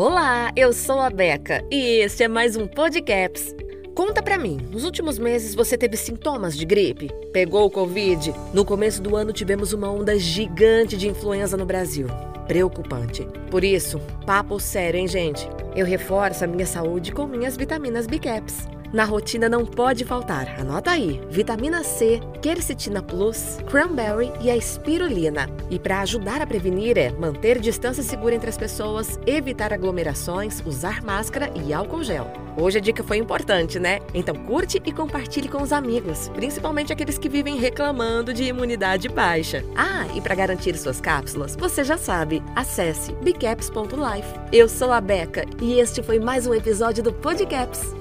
Olá, eu sou a Beca e este é mais um Podcaps. Conta pra mim, nos últimos meses você teve sintomas de gripe? Pegou o Covid? No começo do ano tivemos uma onda gigante de influenza no Brasil. Preocupante. Por isso, papo sério, hein, gente? Eu reforço a minha saúde com minhas vitaminas Bicaps. Na rotina não pode faltar, anota aí, vitamina C, quercetina plus, cranberry e a espirulina. E para ajudar a prevenir é manter distância segura entre as pessoas, evitar aglomerações, usar máscara e álcool gel. Hoje a dica foi importante, né? Então curte e compartilhe com os amigos, principalmente aqueles que vivem reclamando de imunidade baixa. Ah, e para garantir suas cápsulas, você já sabe, acesse bicaps.life. Eu sou a Beca e este foi mais um episódio do Podcaps.